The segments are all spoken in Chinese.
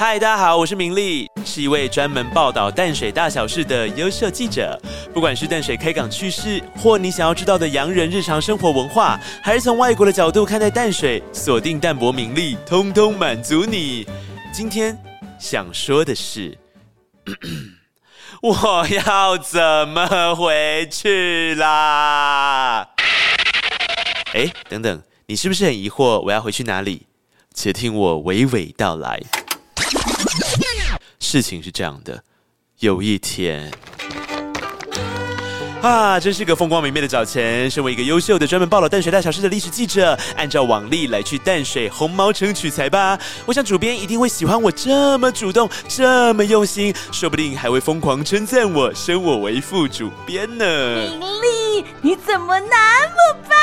嗨，大家好，我是明丽，是一位专门报道淡水大小事的优秀记者。不管是淡水开港趣事，或你想要知道的洋人日常生活文化，还是从外国的角度看待淡水，锁定淡泊名利，通通满足你。今天想说的是，我要怎么回去啦？哎，等等，你是不是很疑惑我要回去哪里？且听我娓娓道来。事情是这样的，有一天，啊，真是个风光明媚的早晨。身为一个优秀的专门报道淡水大小事的历史记者，按照往例来去淡水红毛城取材吧。我想主编一定会喜欢我这么主动，这么用心，说不定还会疯狂称赞我，升我为副主编呢。明丽，你怎么那么棒？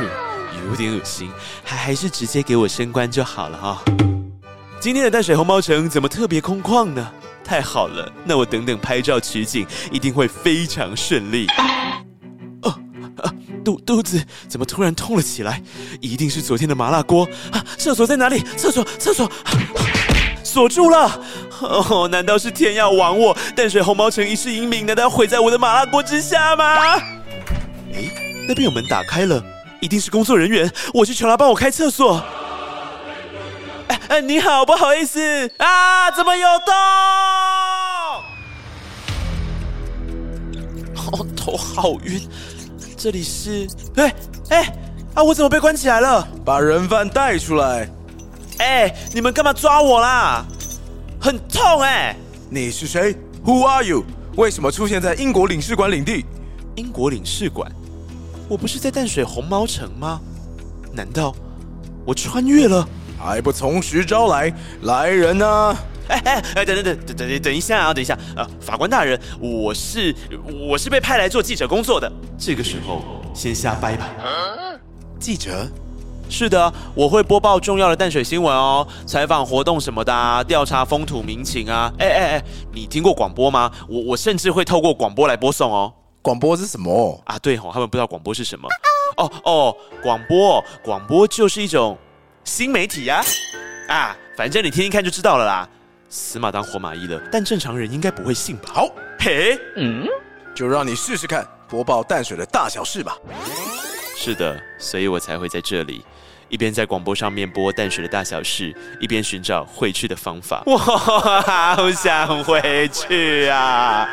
有点恶心，还还是直接给我升官就好了哈。今天的淡水红毛城怎么特别空旷呢？太好了，那我等等拍照取景一定会非常顺利。哦，肚肚子怎么突然痛了起来？一定是昨天的麻辣锅啊！厕所在哪里？厕所，厕所，锁住了。哦，难道是天要亡我？淡水红毛城一世英名，难道要毁在我的麻辣锅之下吗？哎，那边有门打开了，一定是工作人员。我去求他帮我开厕所。哎，你好，不好意思啊，怎么有洞？哦，头好晕，这里是……哎哎啊，我怎么被关起来了？把人犯带出来！哎，你们干嘛抓我啦？很痛哎！你是谁？Who are you？为什么出现在英国领事馆领地？英国领事馆？我不是在淡水红毛城吗？难道我穿越了？还不从实招来！来人呐！哎哎哎，等等等等等等一下啊！等一下啊！法官大人，我是我是被派来做记者工作的。这个时候先下掰吧。记者？是的，我会播报重要的淡水新闻哦，采访活动什么的啊，调查风土民情啊。哎哎哎，你听过广播吗？我我甚至会透过广播来播送哦。广播是什么啊？对哦，他们不知道广播是什么。哦哦，广播广播就是一种。新媒体呀，啊，反正你听听看就知道了啦。死马当活马医了，但正常人应该不会信吧？好，嘿，嗯，就让你试试看播报淡水的大小事吧。是的，所以我才会在这里，一边在广播上面播淡水的大小事，一边寻找回去的方法。我好想回去啊！